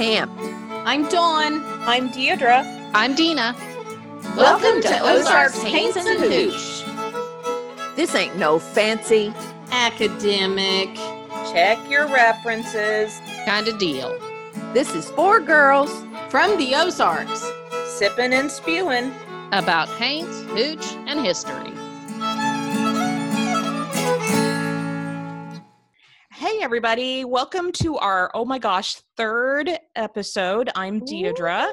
Pam. I'm Dawn. I'm Deidre. I'm Dina. Welcome, to Ozarks Haints and Hooch. This ain't no fancy. Academic. Check your references. Kind of deal. This is for girls. From the Ozarks. Sipping and spewing. About Haints, Hooch, and history. Hey, everybody. Welcome to our, oh my gosh, third episode. I'm Deidre,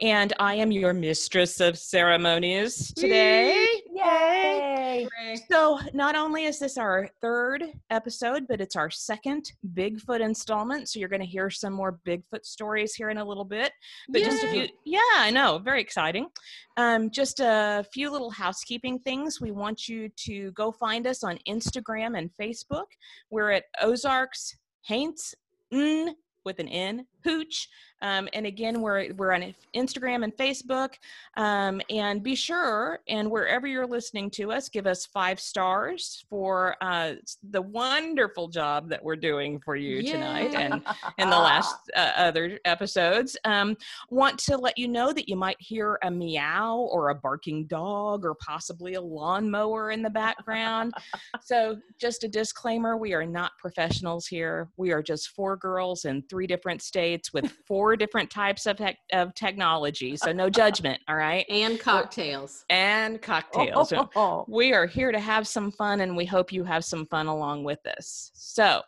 and I am your mistress of ceremonies today. Yay! So, not only is this our third episode, but it's our second Bigfoot installment. So, you're going to hear some more Bigfoot stories here in a little bit. But just a few, yeah, I know, very exciting. Um, just a few little housekeeping things. We want you to go find us on Instagram and Facebook. We're at Ozarks Haints with an N Hooch. Um, and again, we're we're on Instagram and Facebook. Um, and be sure, and wherever you're listening to us, give us five stars for uh, the wonderful job that we're doing for you tonight and in the last uh, other episodes. Um, want to let you know that you might hear a meow or a barking dog or possibly a lawnmower in the background. so, just a disclaimer: we are not professionals here. We are just four girls in three different states with four different types of, tech of technology. So, no judgment, all right? And cocktails. And cocktails. So Oh, we are here to have some fun, and we hope you have some fun along with us. So,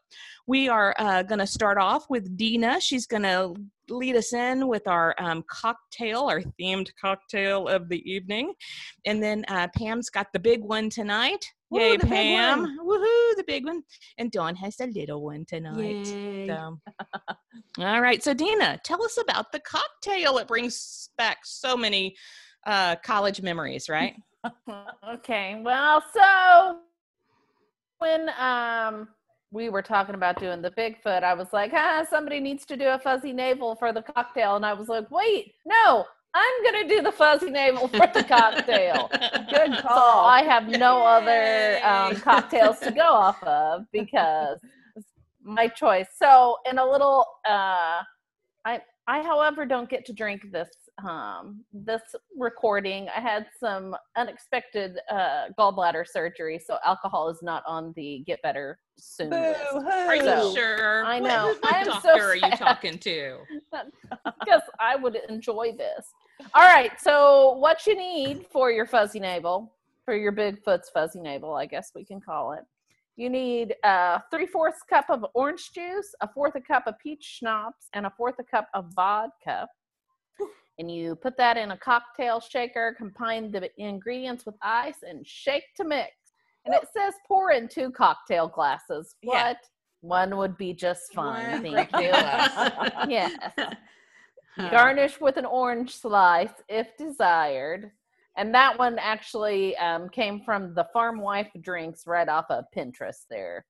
we are uh, going to start off with Dina. She's going to lead us in with our um, cocktail, our themed cocktail of the evening. And then uh, Pam's got the big one tonight. Woo, Yay, Pam. Woohoo, the big one. And Dawn has the little one tonight. So, all right. So, Dina, tell us about the cocktail. It brings back so many uh, college memories, right? okay. Well, so when um we were talking about doing the Bigfoot, I was like, ah, somebody needs to do a fuzzy navel for the cocktail. And I was like, wait, no, I'm gonna do the fuzzy navel for the cocktail. Good So call. I have no other um, cocktails to go off of because my choice. So in a little, uh, I I however don't get to drink this um, this recording. I had some unexpected uh, gallbladder surgery, so alcohol is not on the get better soon list. Are you So, sure? I know. What I am so doctor are you talking to? because I would enjoy this. All right, so what you need for your fuzzy navel, for your Bigfoot's fuzzy navel, I guess we can call it. You need a three fourths cup of orange juice, a fourth a cup of peach schnapps, and a fourth a cup of vodka. And you put that in a cocktail shaker, combine the ingredients with ice, and shake to mix. And it says pour in two cocktail glasses. Yeah. What? One would be just fine. Thank you. yes. Garnish with an orange slice if desired. And that one actually um, came from the Farm Wife Drinks right off of Pinterest there.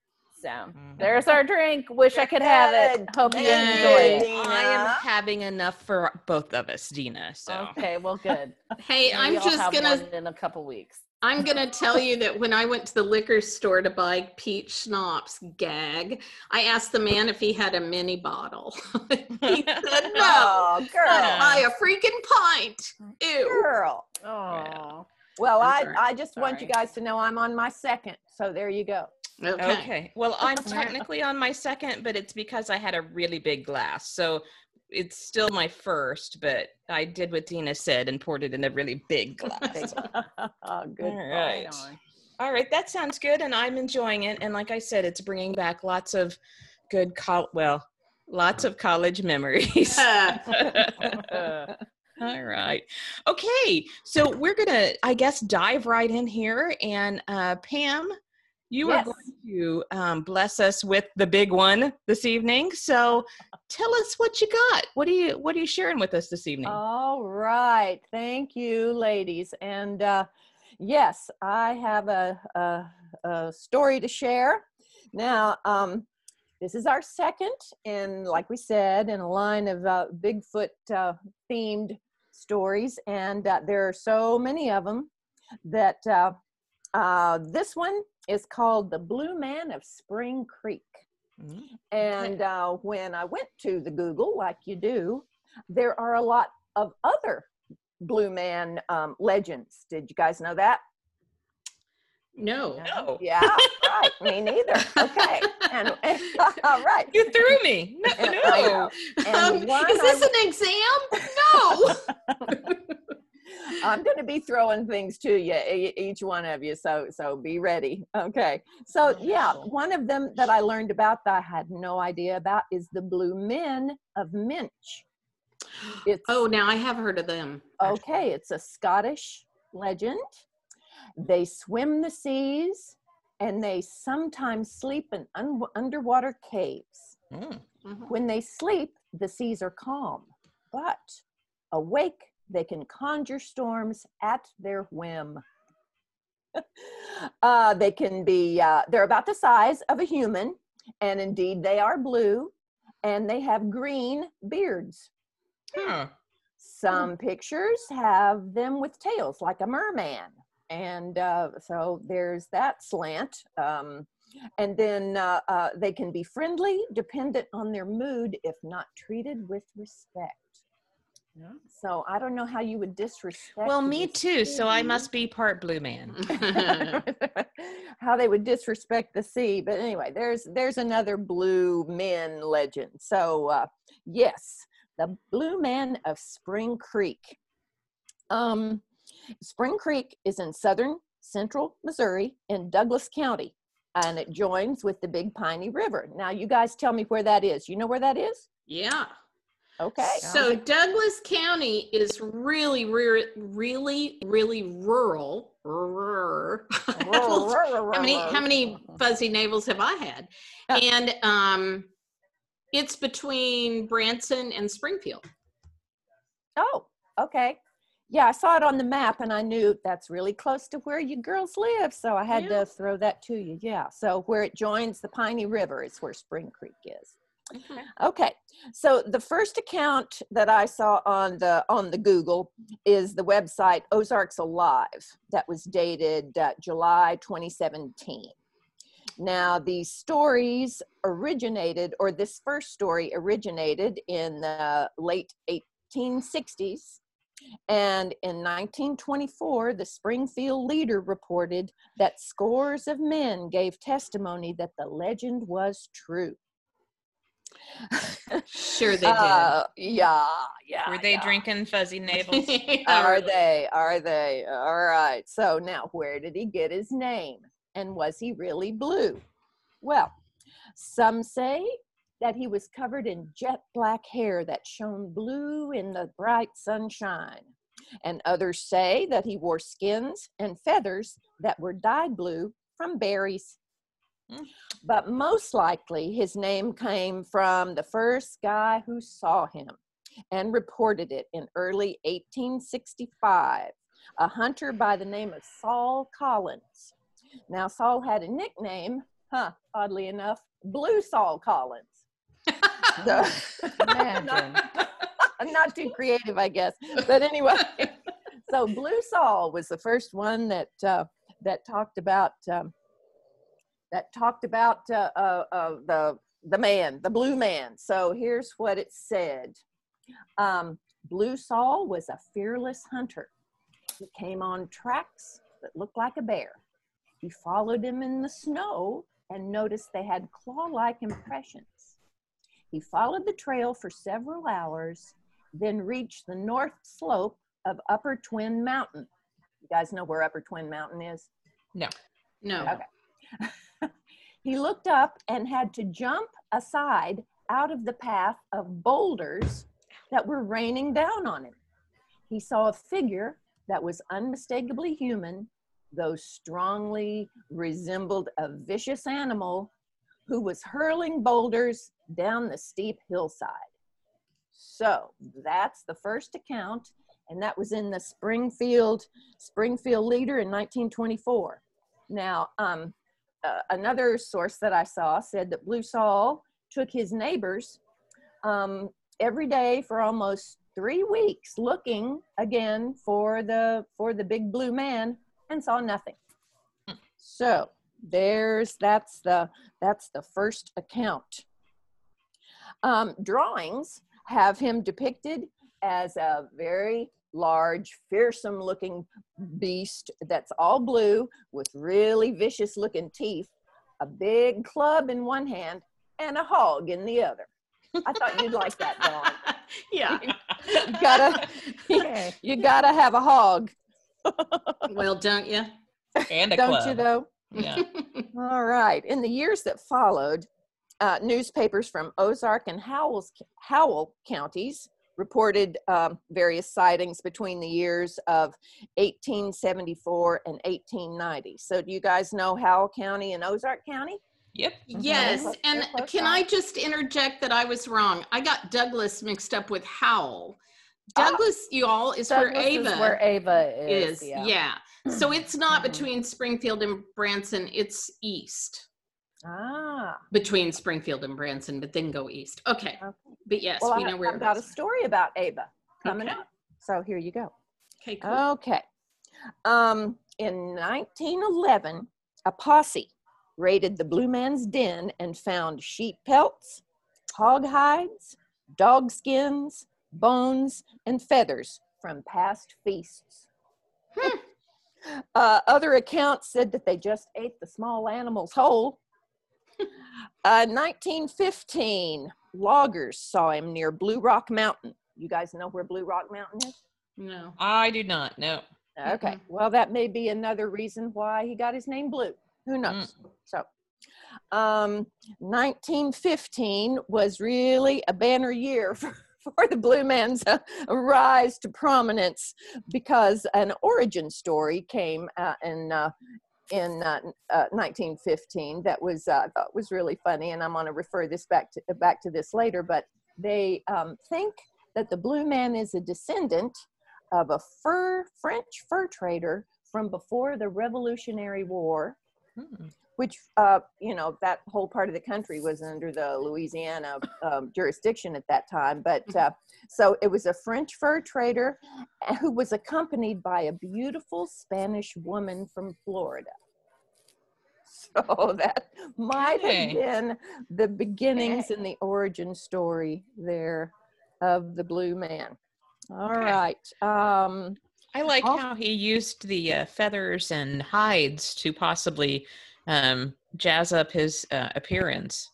So Mhm. there's our drink. Wish I could have it. Hope you Yay. enjoy. Dina. I am having enough for both of us, Dina. So Okay, well, good. Hey, Maybe I'm just have gonna one in a couple weeks. I'm gonna tell you that when I went to the liquor store to buy peach schnapps, gag, I asked the man if he had a mini bottle. he said no. Oh, girl. I'll buy a freaking pint. Ew. Girl. Oh. Well, I'm I, sorry. I just want you guys to know I'm on my second. So there you go. Okay. Okay. Well, I'm technically on my second, but it's because I had a really big glass. So it's still my first, but I did what Dina said and poured it in a really big glass. oh, good. All right. All right, that sounds good, and I'm enjoying it. And like I said, it's bringing back lots of good, col- well, lots of college memories. All right. Okay, so we're gonna, I guess, dive right in here. And uh, Pam, you are going to um, bless us with the big one this evening. So tell us what you got. What are you What are you sharing with us this evening? All right. Thank you, ladies. And uh, yes, I have a, a, a story to share. Now, um, this is our second, and like we said, in a line of uh, Bigfoot uh, themed stories. And uh, there are so many of them that uh, this one is called The Blue Man of Spring Creek. Mm. And uh, when I went to the Google, like you do, there are a lot of other Blue Man um, legends. Did you guys know that? No. No. Yeah, right. Me neither. Okay. And, and all right. You threw me. No. And no. And Um, is this I- an exam? No. I'm going to be throwing things to you, each one of you. So, so be ready. Okay. So, yeah, one of them that I learned about that I had no idea about is the Blue Men of Minch. It's oh, now I have heard of them. okay. It's a Scottish legend. They swim the seas, and they sometimes sleep in un- underwater caves. Mm. Mhm. When they sleep, the seas are calm, but awake, they can conjure storms at their whim. uh, they can be, uh, they're about the size of a human, and indeed they are blue, and they have green beards. Huh. Some pictures have them with tails, like a merman. And uh, so there's that slant. Um, and then uh, uh, they can be friendly, dependent on their mood, if not treated with respect. Yeah. So I don't know how you would disrespect. Well, me this too. So I must be part blue man. how they would disrespect the sea. But anyway, there's there's another blue men legend. So uh, yes, the Blue Man of Spring Creek. Um, Spring Creek is in southern central Missouri in Douglas County, and it joins with the Big Piney River. Now, you guys tell me where that is. You know where that is? yeah. Okay. So Douglas County is really, really, really, really rural. how many how many fuzzy navels have I had? And um, it's between Branson and Springfield. Oh, okay. Yeah, I saw it on the map and I knew that's really close to where you girls live. So I had Yeah. to throw that to you. Yeah. So where it joins the Piney River is where Spring Creek is. Okay. So the first account that I saw on the on the Google is the website Ozarks Alive that was dated uh, July 2017. Now, these stories originated, or this first story originated in the late 1860s. And in 1924, the Springfield Leader reported that scores of men gave testimony that the legend was true. Sure they did. Uh, yeah, yeah. Were they yeah. drinking fuzzy navels? Are they? Are they? All right. So now, where did he get his name? And was he really blue? Well, some say that he was covered in jet black hair that shone blue in the bright sunshine. And others say that he wore skins and feathers that were dyed blue from berries. But most likely, his name came from the first guy who saw him and reported it in early 1865, a hunter by the name of Saul Collins. Now, Saul had a nickname, huh, oddly enough, Blue Saul Collins. So- Imagine. I'm not too creative, I guess. But anyway, so Blue Saul was the first one that uh, that talked about um, that talked about uh, uh, uh, the the man, the blue man. So here's what it said: um, Blue Saul was a fearless hunter. He came on tracks that looked like a bear. He followed him in the snow and noticed they had claw-like impressions. He followed the trail for several hours, then reached the north slope of Upper Twin Mountain. You guys know where Upper Twin Mountain is? No. No. Okay. he looked up and had to jump aside out of the path of boulders that were raining down on him. He saw a figure that was unmistakably human, though strongly resembled a vicious animal who was hurling boulders down the steep hillside. So that's the first account, and that was in the Springfield Springfield Leader in 1924. Now, um, uh, another source that I saw said that Blue Saul took his neighbors um, every day for almost three weeks, looking again for the for the big blue man, and saw nothing. So there's that's the that's the first account. Um, drawings have him depicted as a very large, fearsome looking beast that's all blue with really vicious looking teeth, a big club in one hand, and a hog in the other. I thought you'd like that, Dawn. yeah. You gotta, you gotta have a hog, well, don't you? and a don't club. you? Though. Yeah. All right. In the years that followed, uh, newspapers from Ozark and Howells, Howell counties reported um, various sightings between the years of 1874 and 1890. So, do you guys know Howell County and Ozark County? Yep. Yes, They're and can by. I just interject that I was wrong? I got Douglas mixed up with Howell. Ah. Douglas, y'all, is where Douglas Ava is where Ava is. is. yeah. Yeah. So it's not Mhm. between Springfield and Branson, it's east Ah. between Springfield and Branson, but then go east. Okay. Okay. But yes, Well, we know where I've got a story about Ava coming Okay. up. So, here you go. Okay, cool. Okay. Um, in 1911, a posse raided the Blue Man's Den and found sheep pelts, hog hides, dog skins, bones, and feathers from past feasts. Hmm. uh, other accounts said that they just ate the small animals whole. Uh, 1915, loggers saw him near Blue Rock Mountain. You guys know where Blue Rock Mountain is? no. I do not No. Okay. Well, that may be another reason why he got his name Blue. Who knows? So, um, 1915 was really a banner year for, for the Blue Man's uh, rise to prominence because an origin story came uh, in. Uh, in uh, uh, 1915, that was uh, I thought was really funny, and I'm going to refer this back to back to this later. But they um, think that the Blue Man is a descendant of a fur French fur trader from before the Revolutionary War, Hmm. Which uh, you know that whole part of the country was under the Louisiana um, jurisdiction at that time. But uh, so it was a French fur trader uh, who was accompanied by a beautiful Spanish woman from Florida. So that might have been the beginnings and the origin story there of the Blue Man. All right. Um, I like how he used the uh, feathers and hides to possibly um, jazz up his uh, appearance.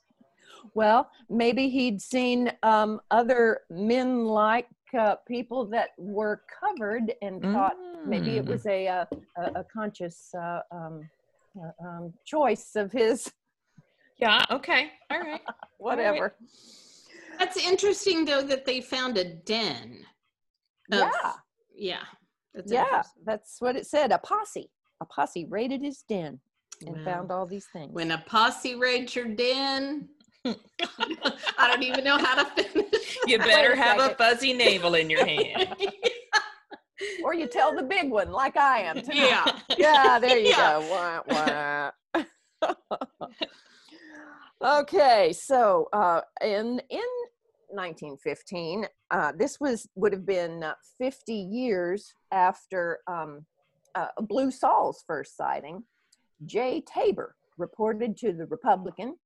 well, maybe he'd seen um, other men like uh, people that were covered and thought maybe it Mm. was a, uh, a, a conscious uh, um, uh, um, choice of his, Yeah. Okay. All right. whatever. That's interesting, though, that they found a den. of- Yeah. Yeah. That's Yeah, that's what it said. A posse. A posse raided his den and Wow. found all these things. When a posse raids your den, I don't even know how to finish. You better a have a fuzzy navel in your hand. or you tell the big one, like I am tonight. yeah. yeah, there you Yeah. go. Wah, wah. okay, so uh, in in 1915, uh, this was would have been uh, 50 years after um, uh, Blue Saul's first sighting. Jay Tabor reported to the Republican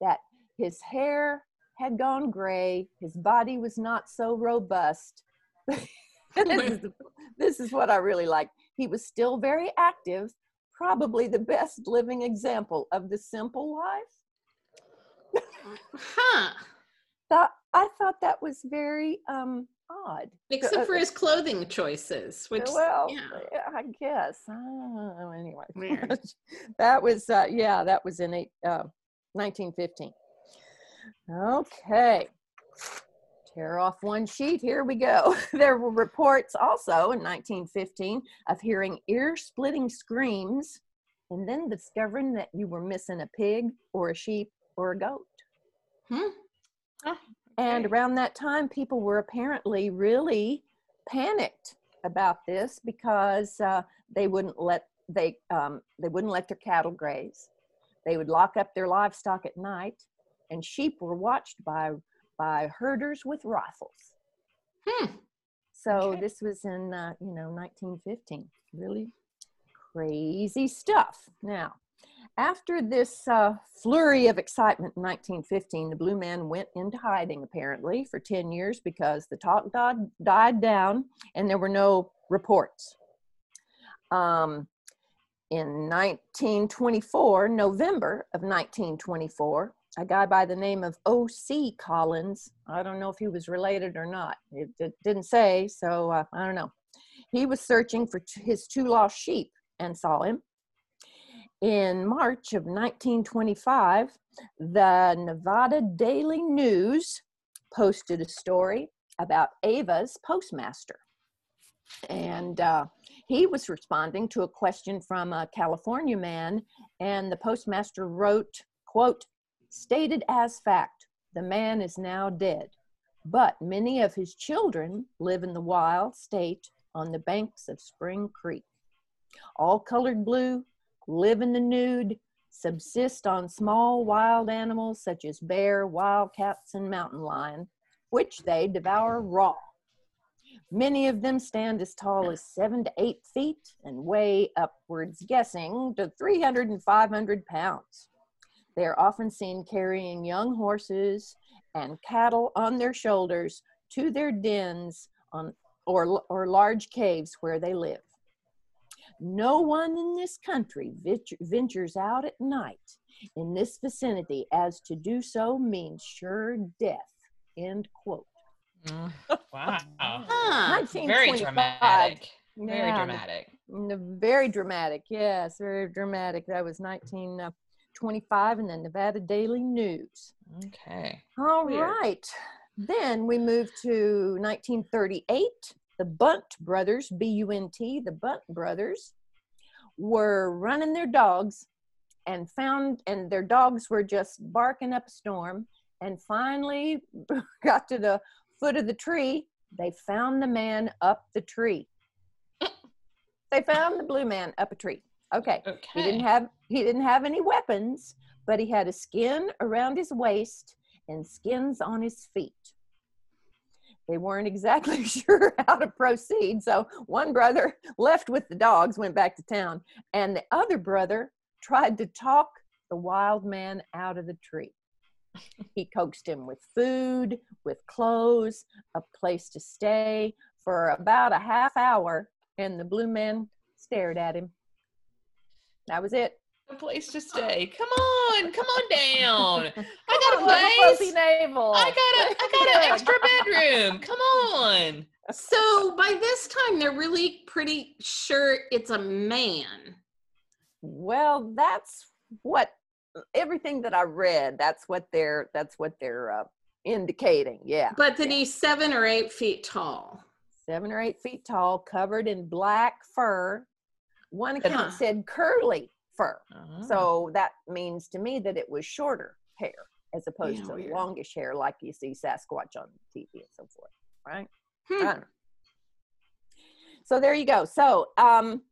that his hair had gone gray, his body was not so robust. this, is, this is what I really like. He was still very active, probably the best living example of the simple life. Huh. Thought, I thought that was very um, odd. Except for his clothing choices, which, well, yeah. I guess. Oh, anyway, that was uh, yeah, that was in eight, uh, 1915. Okay, tear off one sheet. Here we go. there were reports also in 1915 of hearing ear-splitting screams, and then discovering that you were missing a pig or a sheep or a goat. Hmm. And around that time, people were apparently really panicked about this because uh, they wouldn't let they um, they wouldn't let their cattle graze. They would lock up their livestock at night, and sheep were watched by by herders with rifles. Hmm. So Okay. this was in uh, you know 1915. Really crazy stuff. Now After this uh, flurry of excitement in 1915, the Blue Man went into hiding apparently for 10 years because the talk died, died down and there were no reports. Um, in 1924, November of 1924, a guy by the name of O.C. Collins, I don't know if he was related or not, it, it didn't say, so uh, I don't know. He was searching for his two lost sheep and saw him. In March of 1925, the Nevada Daily News posted a story about Ava's postmaster. And uh, he was responding to a question from a California man, and the postmaster wrote, quote, stated as fact, the man is now dead, but many of his children live in the wild state on the banks of Spring Creek. All colored blue, live in the nude, subsist on small wild animals such as bear, wildcats, and mountain lion, which they devour raw. Many of them stand as tall as seven to eight feet and weigh upwards, guessing, to 300 and 500 pounds. They are often seen carrying young horses and cattle on their shoulders to their dens on, or, or large caves where they live. No one in this country ventures out at night in this vicinity, as to do so means sure death. End quote. Mm, wow. Huh. Very dramatic. Very Yeah, dramatic. n- Very dramatic, yes, very dramatic. That was 1925 in the Nevada Daily News. Okay. All Weird. right. Then we move to 1938. The Bunt brothers, B U N T, the Bunt brothers, were running their dogs and found, and their dogs were just barking up a storm. And finally got to the foot of the tree. They found the man up the tree. They found the blue man up a tree. Okay. Okay. He didn't have he didn't have any weapons, but he had a skin around his waist and skins on his feet. They weren't exactly sure how to proceed, so one brother left with the dogs, went back to town, and the other brother tried to talk the wild man out of the tree. He coaxed him with food, with clothes, a place to stay for about a half hour, and the blue man stared at him. That was it. A place to stay. Come on, come on down. Come I got on, a little fuzzy place. navel. I got a I got an extra bedroom. Come on. So by this time, they're really pretty sure it's a man. Well, that's what everything that I read. That's what they're. That's what they're uh, indicating. Yeah, But then he's seven or eight feet tall. seven or eight feet tall, covered in black fur. One account Huh. said curly fur, Oh. so that means to me that it was shorter hair as opposed Yeah, to weird. longish hair like you see Sasquatch on TV and so forth. Right. Hmm. So there you go. So, um,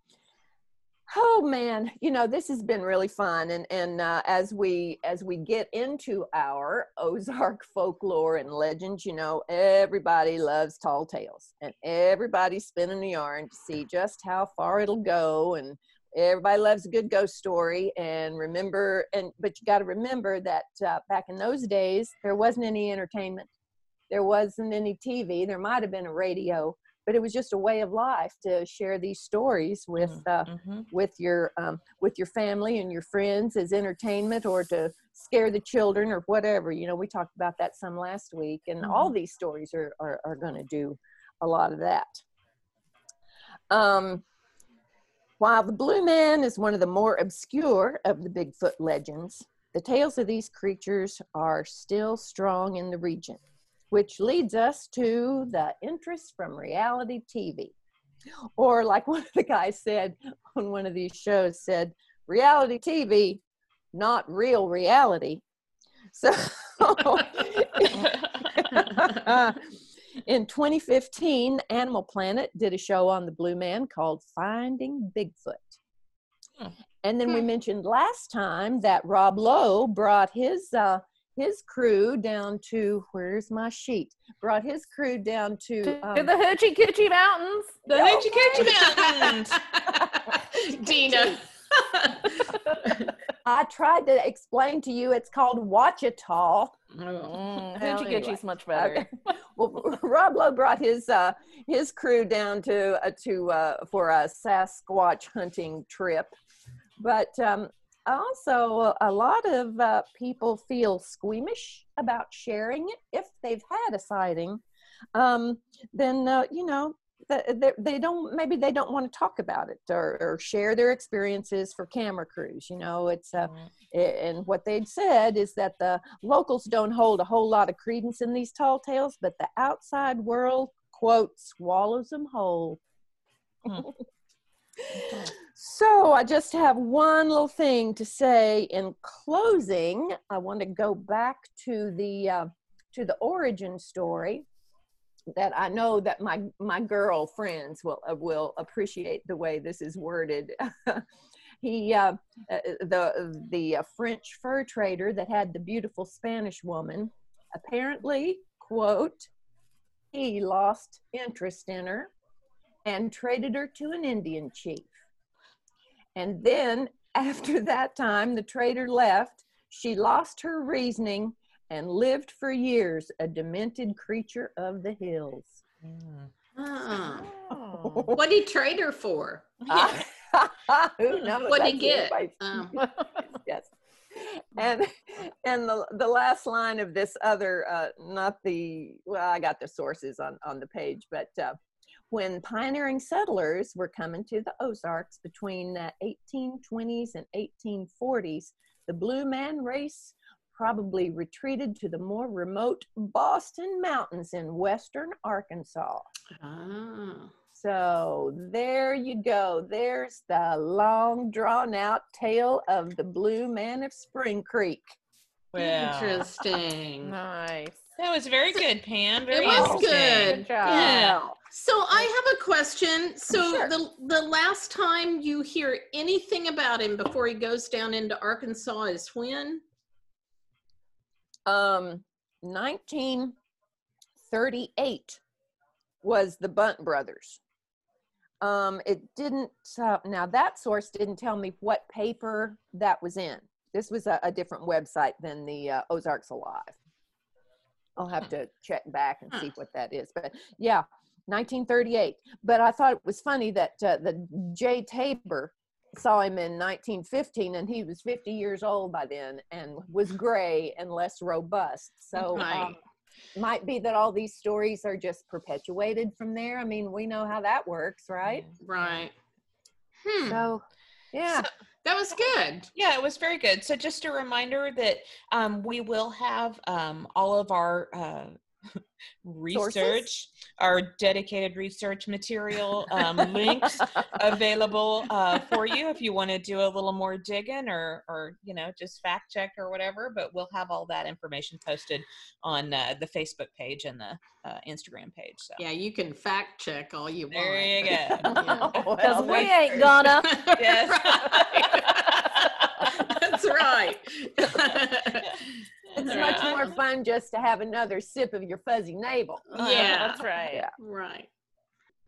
oh man, you know this has been really fun, and and uh, as we as we get into our Ozark folklore and legends, you know everybody loves tall tales, and everybody's spinning the yarn to see just how far it'll go, and everybody loves a good ghost story. And remember, and but you got to remember that uh, back in those days there wasn't any entertainment there wasn't any TV. There might have been a radio, but it was just a way of life to share these stories with uh, Mhm. with your um, with your family and your friends as entertainment, or to scare the children or whatever. You know, we talked about that some last week, and all these stories are are, are going to do a lot of that. Um, while the Blue Man is one of the more obscure of the Bigfoot legends, the tales of these creatures are still strong in the region which leads us to the interest from reality TV. Or like one of the guys said on one of these shows said, reality TV, not real reality. So in 2015, Animal Planet did a show on the Blue Man called Finding Bigfoot. Hmm. And then we Hmm. mentioned last time that Rob Lowe brought his uh, his crew down to where's my sheet? Brought his crew down to to um, the Hoochie Coochie Mountains. The No Hoochie Coochie Mountains. Dina. I tried to explain to you it's called Ouachita. Mm, Well, Hoochie Goochie's anyway. much better. Okay. Well, Rob Lowe brought his uh, his crew down to uh, to uh, for a Sasquatch hunting trip, but um, also a lot of uh, people feel squeamish about sharing it if they've had a sighting. Um, then uh, you know th- they, don't maybe they don't want to talk about it or, or share their experiences for camera crews. You know, it's uh, a- and what they'd said is that the locals don't hold a whole lot of credence in these tall tales, but the outside world, quote, swallows them whole. so I just have one little thing to say in closing. I want to go back to the uh, to the origin story that I know that my my girl friends will uh, will appreciate the way this is worded. he uh, uh, the the uh, French fur trader that had the beautiful Spanish woman apparently quote he lost interest in her and traded her to an Indian chief. And then after that time the trader left, she lost her reasoning and lived for years a demented creature of the hills. Oh. Oh. What did he trade her for? Who knows? What'd he get? Um, yes. And and the the last line of this other uh, not the well I got the sources on on the page but uh, when pioneering settlers were coming to the Ozarks between the 1820s and 1840s the Blue Man race probably retreated to the more remote Boston Mountains in western Arkansas. oh. So there you go. There's the long drawn out tale of the Blue Man of Spring Creek. Well, Interesting. nice. that was very good, Pam. Very It was interesting. good. Good job. Yeah. So I have a question. So Sure. the the last time you hear anything about him before he goes down into Arkansas is when? Um, 1938 was the Bunt Brothers. Um, it didn't, uh, now that source didn't tell me what paper that was in. This was a, a different website than the uh, Ozarks Alive. I'll have to check back and see what that is. But yeah, 1938. But I thought it was funny that uh, the Jay Tabor saw him in 1915 and he was 50 years old by then and was gray and less robust. So Right. um, might be that all these stories are just perpetuated from there. I mean, we know how that works, right? Right. Hmm. So, yeah. that was good. Yeah, it was very good. So just a reminder that um, we will have um, all of our uh, research, our dedicated research material um, links available uh, for you if you want to do a little more digging or, or you know, just fact check or whatever. But we'll have all that information posted on uh, the Facebook page and the uh, Instagram page. So Yeah, you can fact check all you there want. you but- go. Yeah. Because we ain't true. gonna. That's right. It's Right. much more fun just to have another sip of your fuzzy navel. Yeah. That's right. Yeah. right.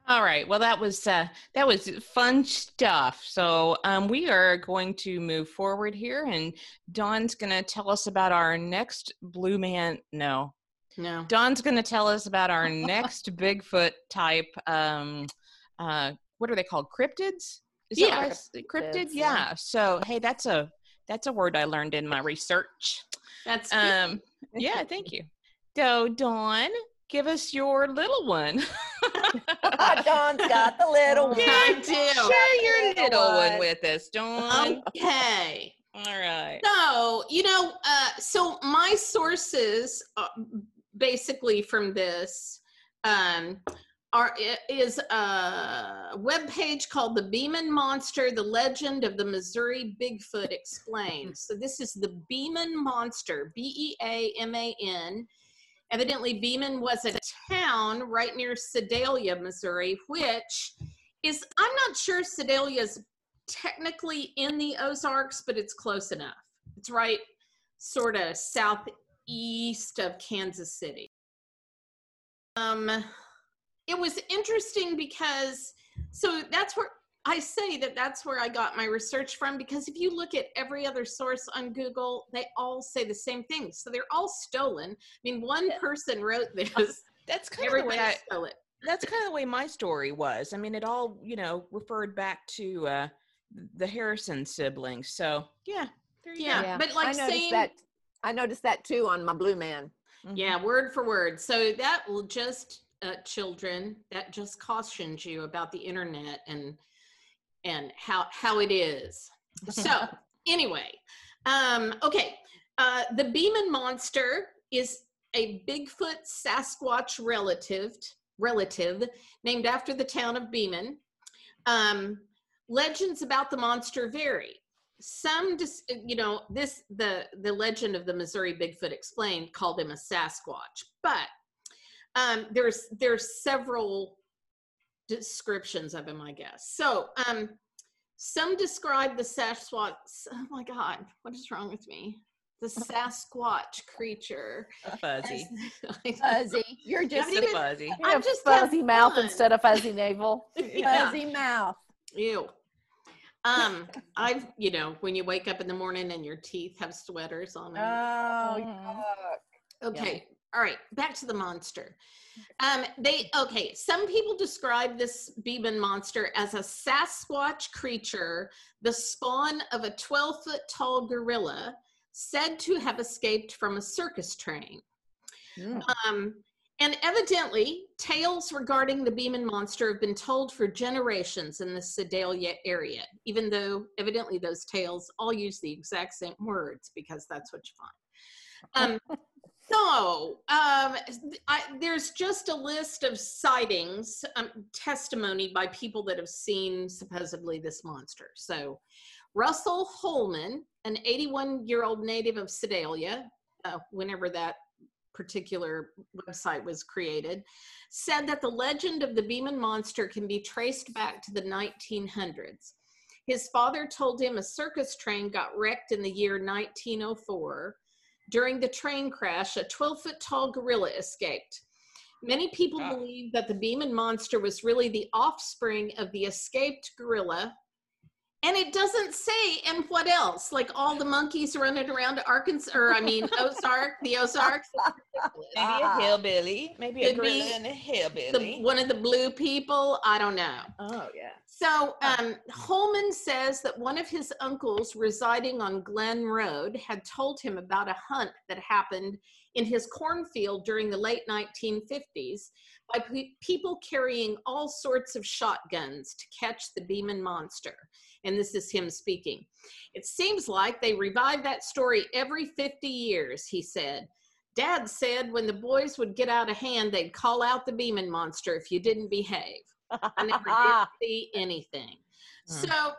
All right. Well, that was uh, that was fun stuff. So um, we are going to move forward here, and Dawn's going to tell us about our next Blue Man. No, No. Dawn's going to tell us about our next Bigfoot type. Um, uh, what are they called? Cryptids? Is Yeah. right? Cryptid. Cryptids, Yeah. yeah. So hey, that's a that's a word I learned in my research. That's good. Um, yeah. Thank you. So Dawn, give us your little one. Dawn's got the little one. I do. Share your Little little one one. with us, Dawn. Okay. All right. So, you know, uh, so my sources, uh, basically from this, um, are is a web page called "The Beaman Monster: The Legend of the Missouri Bigfoot Explained." So this is the Beaman Monster, B E A M A N. Evidently, Beaman was a town right near Sedalia, Missouri, which is I'm not sure Sedalia is technically in the Ozarks, but it's close enough. It's right sort of southeast of Kansas City. Um, it was interesting because so that's where I say that that's where I got my research from because if you look at every other source on Google, they all say the same thing. So they're all stolen. I mean, one person wrote this, That's kind of the everybody way I, stole it. that's kind of the way my story was. I mean, it all, you know, referred back to uh, the Harrison siblings. So, yeah, there you Yeah, Yeah, but like I noticed saying, that. I noticed that too on my blue man. go. Mhm. yeah, word for word. So that will just, uh, children, that just cautions you about the internet and and how how it is. So anyway, um, okay, uh, the Beaman monster is a Bigfoot Sasquatch relative relative named after the town of Beaman. Um, legends about the monster vary. Some, dis- you know, this the the legend of the Missouri Bigfoot explained called him a Sasquatch, but um, there's there's several descriptions of him, I guess. So, um, some describe the Sasquatch. Oh my God, what is wrong with me? The Sasquatch creature. fuzzy. as- Fuzzy, you're just Haven't a even- fuzzy. I'm have just fuzzy mouth fun. instead of fuzzy navel. Yeah. fuzzy mouth. Ew. Um, I've you know when you wake up in the morning and your teeth have sweaters on them. Oh, Mhm. yuck. Okay. All right. Back to the monster. Um, they okay. Some people describe this Beaman monster as a Sasquatch creature, the spawn of a 12 foot tall gorilla, said to have escaped from a circus train. Mm. Um, and evidently, tales regarding the Beaman monster have been told for generations in the Sedalia area, even though evidently those tales all use the exact same words because that's what you find. Um, so, um, I, there's just a list of sightings, um, testimony by people that have seen supposedly this monster. So, Russell Holman, an 81 year old native of Sedalia, uh, whenever that particular website was created, said that the legend of the Beaman monster can be traced back to the 1900s. His father told him a circus train got wrecked in the year 1904. During the train crash, a 12 foot tall gorilla escaped. Many people Ah. believe that the Beaman monster was really the offspring of the escaped gorilla. And it doesn't say, and what else? Like all the monkeys running around Arkansas, or I mean, Ozark, the Ozarks. Maybe a hillbilly. Maybe a Could gorilla and a the, hillbilly. one of the blue people. I don't know. Oh yeah. So um, Holman says that one of his uncles residing on Glen Road had told him about a hunt that happened in his cornfield during the late 1950s by pe- people carrying all sorts of shotguns to catch the Beaman monster. And this is him speaking. It seems like they revive that story every 50 years, he said. Dad said when the boys would get out of hand, they'd call out the Beaman monster if you didn't behave. I never did see anything. Hmm. So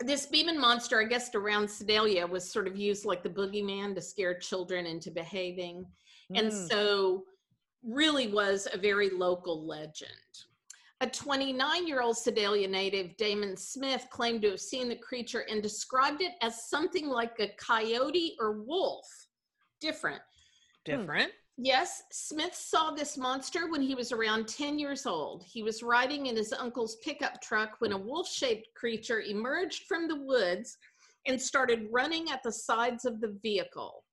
this Beaman monster, I guess around Sedalia, was sort of used like the boogeyman to scare children into behaving. And Mm. so really was a very local legend. A 29 year old Sedalia native, Damon Smith, claimed to have seen the creature and described it as something like a coyote or wolf. Different. Different. Yes, Smith saw this monster when he was around 10 years old. He was riding in his uncle's pickup truck when a wolf shaped creature emerged from the woods and started running at the sides of the vehicle.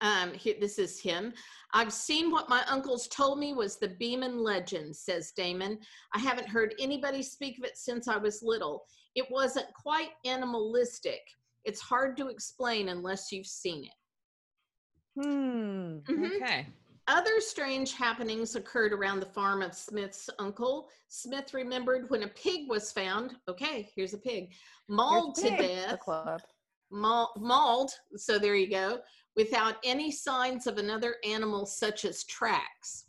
Um, this is him. I've seen what my uncles told me was the Beaman legend, says Damon. I haven't heard anybody speak of it since I was little. It wasn't quite animalistic. It's hard to explain unless you've seen it. Hmm. Mhm. Okay. Other strange happenings occurred around the farm of Smith's uncle. Smith remembered when a pig was found. Okay, here's a pig, mauled to pig. The death, club. maul- mauled. So there you go, without any signs of another animal, such as tracks.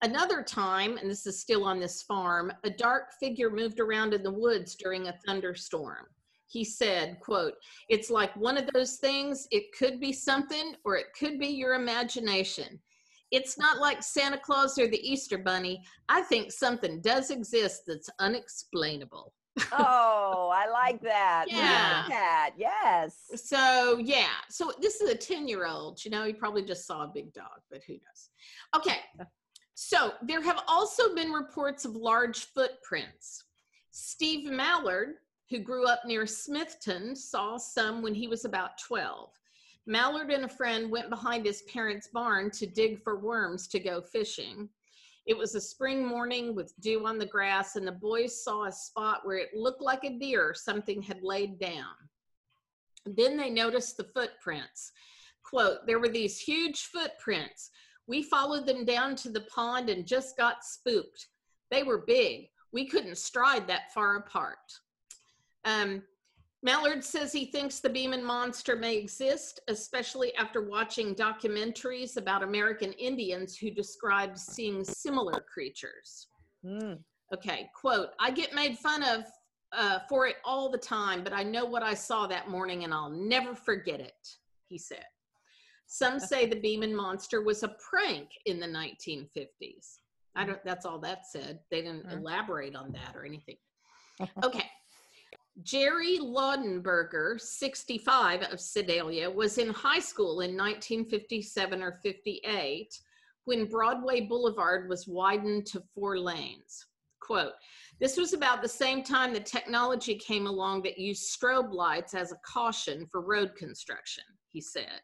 Another time, and this is still on this farm, a dark figure moved around in the woods during a thunderstorm. He said, quote, it's like one of those things, it could be something or it could be your imagination. It's not like Santa Claus or the Easter Bunny. I think something does exist that's unexplainable. Oh, I like that. Yeah. that. Yes. So yeah, so this is a 10 year old, you know, he probably just saw a big dog, but who knows? Okay, so there have also been reports of large footprints. Steve Mallard, who grew up near Smithton, saw some when he was about 12. Mallard and a friend went behind his parents' barn to dig for worms to go fishing. It was a spring morning with dew on the grass, and the boys saw a spot where it looked like a deer something had laid down. Then they noticed the footprints. Quote, there were these huge footprints. We followed them down to the pond and just got spooked. They were big. We couldn't stride that far apart. Um, Mallard says he thinks the Beaman monster may exist, especially after watching documentaries about American Indians who described seeing similar creatures. Mm. Okay, quote, I get made fun of uh, for it all the time, but I know what I saw that morning and I'll never forget it, he said. Some say the Beaman monster was a prank in the 1950s. I don't, that's all that said. They didn't Mm. elaborate on that or anything. Okay. Jerry Laudenberger, 65 of Sedalia, was in high school in 1957 or 58 when Broadway Boulevard was widened to four lanes. Quote, this was about the same time the technology came along that used strobe lights as a caution for road construction, he said.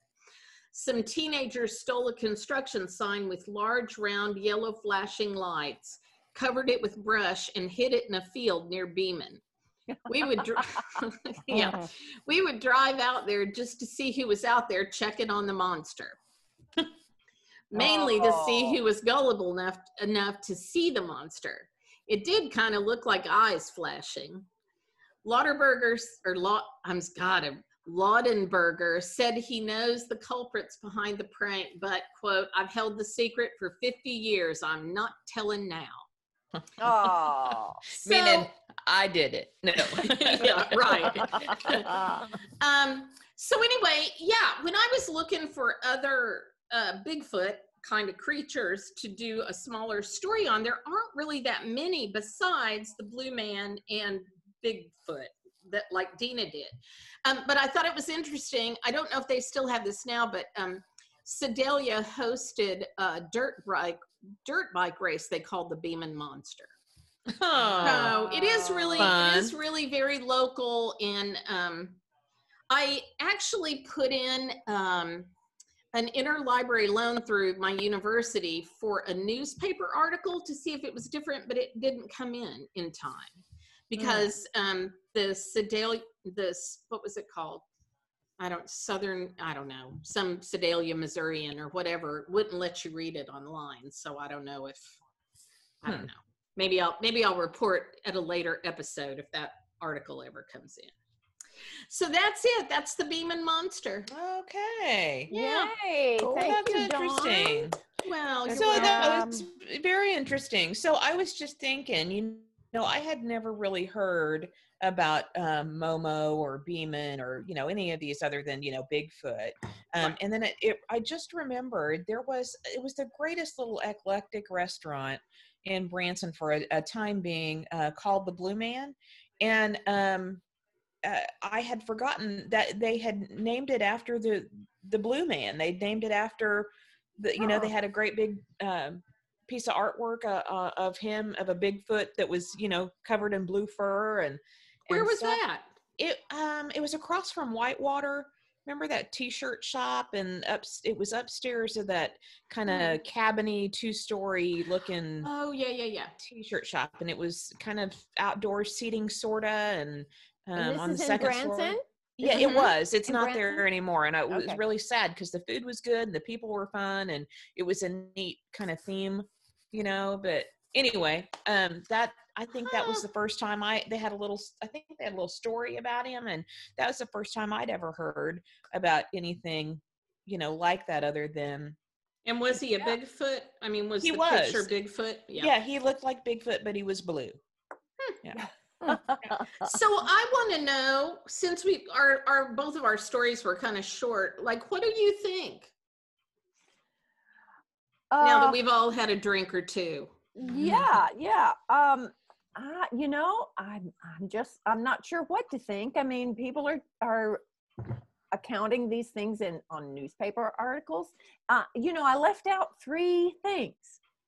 Some teenagers stole a construction sign with large, round, yellow flashing lights, covered it with brush, and hid it in a field near Beaman. We would, dri- yeah, we would drive out there just to see who was out there checking on the monster. Mainly to see Oh. who was gullible enough enough to see the monster. It did kind of look like eyes flashing. Lauderberger or Law, I'm God, Laudenberger said he knows the culprits behind the prank, but quote, I've held the secret for 50 years. I'm not telling now. Oh. So- Meaning, I did it. No. yeah, right. Um, so anyway, yeah, when I was looking for other uh, Bigfoot kind of creatures to do a smaller story on, there aren't really that many besides the Blue Man and Bigfoot that like Dina did. Um, but I thought it was interesting. I don't know if they still have this now, but um, Sedalia hosted a dirt bike dirt bike race they called the Beaman Monster. Oh. So it is really Fun. it is really very local and um I actually put in um an interlibrary loan through my university for a newspaper article to see if it was different, but it didn't come in in time because um, the Sedalia, this what was it called? I don't Southern, I don't know, some Sedalia Missourian or whatever wouldn't let you read it online. So I don't know if I don't Hmm. know. Maybe I'll maybe I'll report at a later episode if that article ever comes in. So that's it. That's the Beaman Monster. Okay. Yeah. Yay. Oh, Thank that's you, Dawn. interesting. Well, Good So you're job. that was very interesting. So I was just thinking, you know, I had never really heard about um, Momo or Beaman or you know any of these other than you know Bigfoot. Um, and then it, it, I just remembered there was it was the greatest little eclectic restaurant in Branson for a, a time being uh, called the Blue Man, and um, uh, I had forgotten that they had named it after the the Blue Man. They named it after the you know they Oh. had a great big um, piece of artwork uh, uh, of him of a Bigfoot that was you know covered in blue fur and Where and was stuff. that? It um it was across from Whitewater. Remember that T-shirt shop and up it was upstairs of that kind of Mm. cabiny two-story looking Oh yeah, yeah, yeah. T-shirt shop, and it was kind of outdoor seating sorta and. Um, And on the second Branson? floor. Yeah, Mhm. it was. It's In not Branson? there anymore, and I it was Okay. really sad because the food was good and the people were fun, and it was a neat kind of theme, you know. But anyway, um, that I think that was the first time I they had a little. I think they had a little story about him, and that was the first time I'd ever heard about anything, you know, like that other than And was he a Yeah. Bigfoot? I mean, was He the picture was. Bigfoot? yeah. he looked like Bigfoot, but he was blue. yeah So I want to know, since we our our both of our stories were kind of short, like what do you think now Uh, that we've all had a drink or two? yeah yeah um I, you know i'm i'm just i'm not sure what to think. I mean people are are accounting these things in on newspaper articles. Uh you know i left out three things.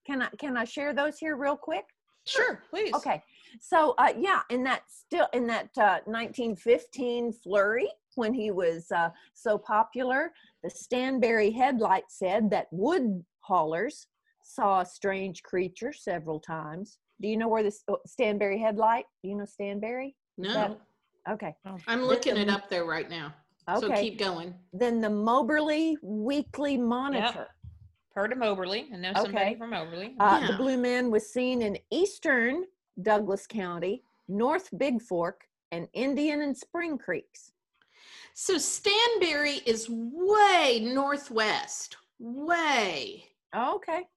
Can i can i share those here real quick? Sure, please. okay. So uh, yeah, in that still in that uh, 1915 flurry when he was uh, so popular, the Stanberry headlight said that wood haulers saw a strange creature several times. Do you know where this uh, Stanberry headlight? Do you know Stanberry? No, That- Okay. I'm looking it up there right now. Okay. So keep going. then the Moberly Weekly Monitor. Heard of Moberly. I know somebody Okay. from Moberly. Uh, The blue man was seen in eastern Douglas County, North Big Fork, and Indian and Spring Creeks. So Stanberry is way northwest. Way. Oh, okay.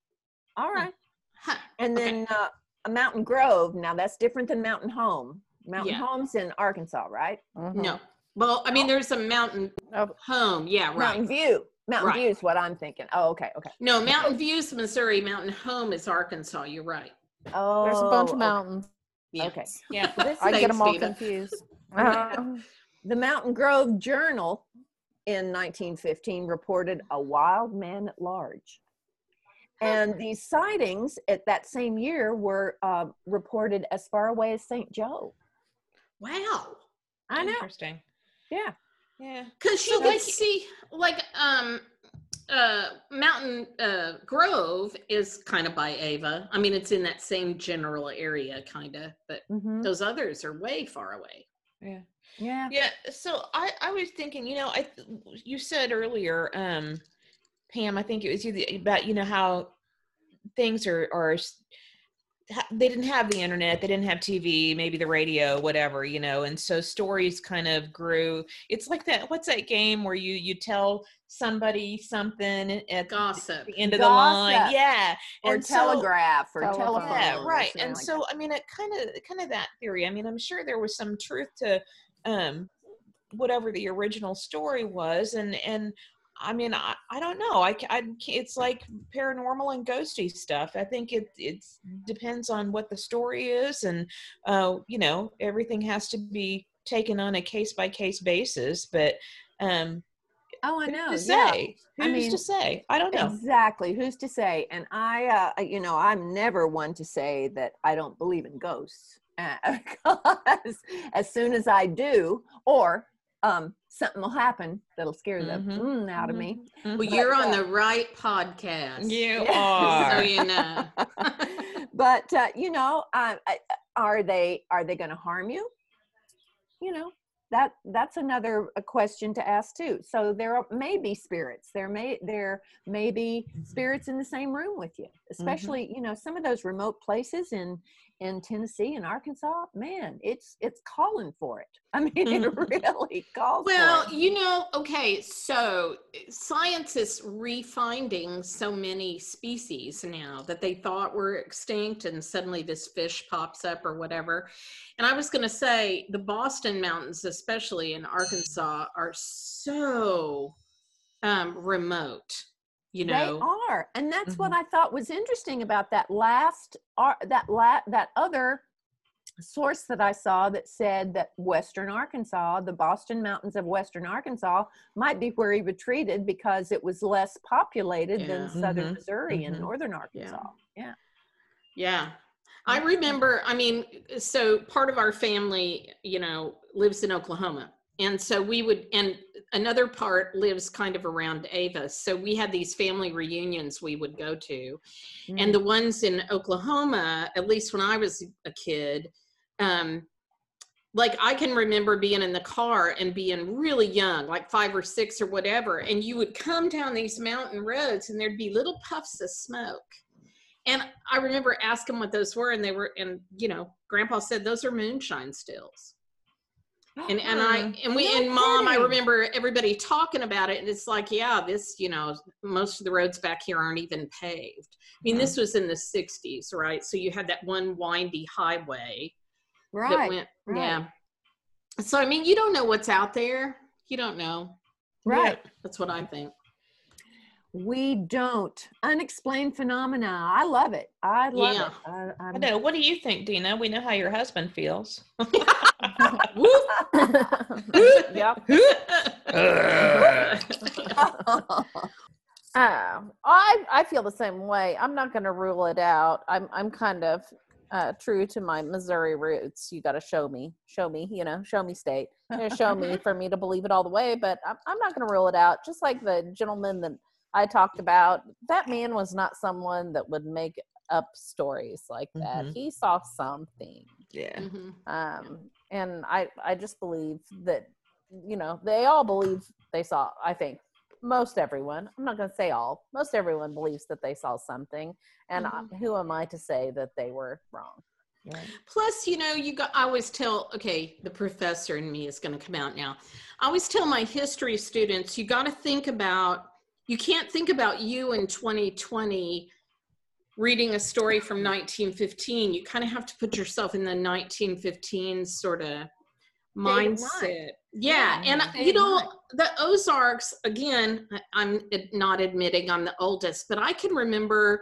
All right. Huh. And Okay. then uh, a Mountain Grove. Now that's different than Mountain Home. Mountain Yeah. Home's in Arkansas, right? Mhm. No. Well, I mean, there's a mountain Oh. home. Yeah, right. Mountain View. Mountain Right. View is what I'm thinking. Oh, okay, okay. No, Mountain View's Missouri. Mountain Home is Arkansas. You're right. Oh, There's a bunch of okay. mountains. Yeah. Okay. Yeah. This I is get them all Tina. confused. Uh, the Mountain Grove Journal in 1915 reported a wild man at large. And these sightings at that same year were uh, reported as far away as St. Joe. Wow. I know. Interesting. Yeah. Yeah. Because you So like see, like um, uh, Mountain uh, Grove is kind of by Ava. I mean, it's in that same general area, kind of, but Mhm. those others are way far away. Yeah. Yeah. Yeah. So I, I was thinking, you know, I you said earlier, um, Pam, I think it was you that- about you know how things are are they didn't have the internet, they didn't have TV, maybe the radio, whatever, you know, and so stories kind of grew. It's like that. What's that game where you you tell somebody something at Gossip. the end of the line? Yeah. Or And so- telegraph or Telephone. telephone. yeah or right something and like so i mean it kind of kind of that theory i mean i'm sure there was some truth to um whatever the original story was and and i mean i, I don't know I, I it's like paranormal and ghosty stuff i think it it depends on what the story is and uh you know everything has to be taken on a case by case basis but um Oh, I who's know. to yeah. say I who's mean, to say i don't know Exactly. Who's to say? And I, uh, you know, I'm never one to say that I don't believe in ghosts. Uh, as soon as I do, or um, something will happen that'll scare the Mhm. mm out of me. Well, But, you're on uh, the right podcast. you are So you know. but uh, you know, I, I, are they are they going to harm you? You know, that that's another a question to ask too. So there are, may be spirits. There may there may be spirits in the same room with you. Especially you know some of those remote places in in Tennessee and Arkansas. Man, it's it's calling for it. I mean, it really calls. Well, for it. you know, okay, so science is refinding so many species now that they thought were extinct, and suddenly this fish pops up or whatever. And I was going to say the Boston Mountains, especially in Arkansas, are so um, remote. You know, they are and that's what Mhm. i thought was interesting about that last that la- that other source that i saw that said that western arkansas the boston mountains of western arkansas might be where he retreated because it was less populated than Yeah. southern Mhm. missouri and Mhm. northern arkansas Yeah. Yeah. I remember, I mean, so part of our family, you know, lives in Oklahoma. And so we would, and another part lives kind of around Ava. So we had these family reunions we would go to. And the ones in Oklahoma, at least when I was a kid, um, like I can remember being in the car and being really young, like five or six or whatever, and you would come down these mountain roads and there'd be little puffs of smoke. And I remember asking what those were, and they were, and you know, Grandpa said those are moonshine stills. And and I ah, and we and Mom, I remember everybody talking about it, and it's like, yeah, this, you know, most of the roads back here aren't even paved. I mean, this was in the '60s, right? So you had that one windy highway that right went, right. yeah. So I mean, you don't know what's out there. You don't know. right That's what I think. We don't unexplained phenomena i love it i love Yeah. it I, I know. What do you think, Dina? We know how your husband feels. yep. Uh, I I feel the same way. I'm not going to rule it out. I'm I'm kind of uh, true to my Missouri roots. You got to show me, show me, you know, show me state. You know, show me for me to believe it all the way. But I'm, I'm not going to rule it out. Just like the gentleman that I talked about, that man was not someone that would make up stories like that. Mhm. He saw something. Yeah. Mhm. um, and I I just believe that you know they all believe they saw. I think most everyone. I'm not going to say all. Most everyone believes that they saw something, and I- who am I to say that they were wrong? Right. Plus, you know, you got. I always tell. Okay, the professor in me is going to come out now. I always tell my history students, you got to think about. You can't think about you in 2020 reading a story from 1915. You kind of have to put yourself in the 1915 sort of mindset. Yeah, and uh, state you know the Ozarks again. I'm not admitting I'm the oldest, but I can remember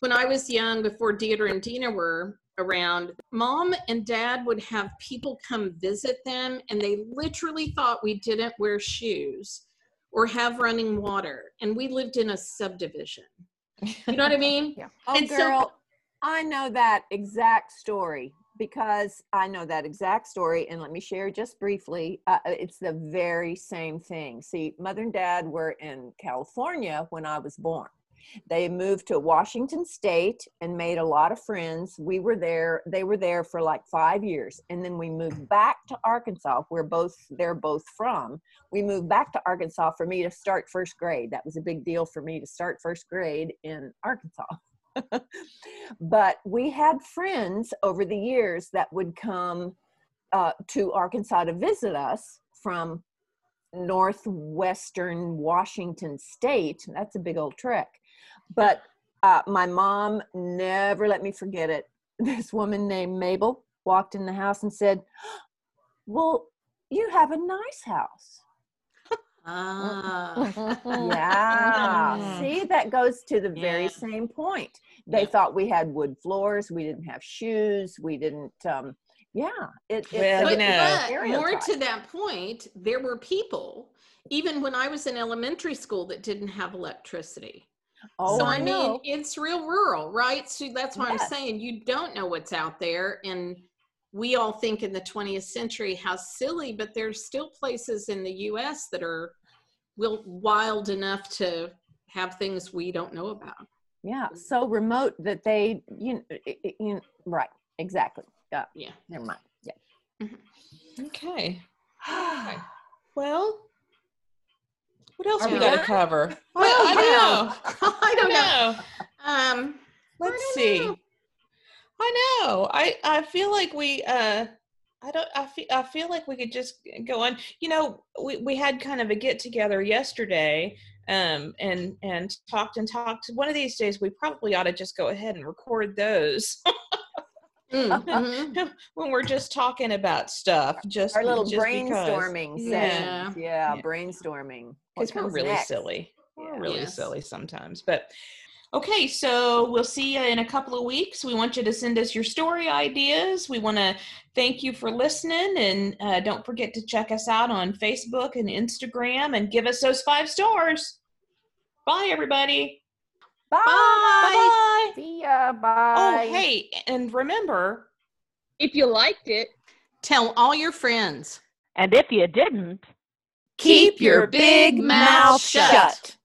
when I was young, before Deidre and Dina were around. Mom and Dad would have people come visit them, and they literally thought we didn't wear shoes or have running water, and we lived in a subdivision. You know what I mean? Yeah. Oh, And so- girl, I know that exact story because I know that exact story. And let me share just briefly. Uh, uh, it's the very same thing. See, mother and dad were in California when I was born. They moved to Washington State and made a lot of friends. We were there. They were there for like five years, and then we moved back to Arkansas. We're both they're both from. We moved back to Arkansas for me to start first grade. That was a big deal for me to start first grade in Arkansas. but we had friends over the years that would come uh, to Arkansas to visit us from northwestern Washington state. That's a big old trek. But uh, my mom never let me forget it. This woman named Mabel walked in the house and said, Well, you have a nice house. Ah. Yeah. See, that goes to the very Yeah. same point. They Yeah. thought we had wood floors, we didn't have shoes, we didn't um yeah, it, it's Well, a you but, know. but more to that point, there were people, even when I was in elementary school, that didn't have electricity. Oh, so I, I, mean, it's real rural, right? So that's why Yes. I'm saying you don't know what's out there, and we all think in the 20th century how silly, but there's still places in the U.S. that are will wild enough to have things we don't know about. yeah, so remote that they you i- you right, exactly. Yeah, Yeah. never mind. Yeah. Mm-hmm. Okay. Okay. Well, what else Are we we got to cover? Well, I, I don't yeah. know. I don't know. know. Um, Let's don't see. know. I know. I I feel like we uh I don't I feel I feel like we could just go on. You know, we we had kind of a get together yesterday um and and talked and talked. One of these days we probably ought to just go ahead and record those mm, mhm. when we're just talking about stuff. Just Our little just brainstorming Yeah. sessions. Yeah, Yeah. brainstorming. What because we're really next? silly. We're Yeah. really Yes. silly sometimes. But okay, so we'll see you in a couple of weeks. We want you to send us your story ideas. We want to thank you for listening, and uh, don't forget to check us out on Facebook and Instagram, and give us those five stars. Bye, everybody. Bye. Bye. See ya. Bye. Oh, hey, and remember. If you liked it, Tell all your friends. And if you didn't, Keep your big mouth shut.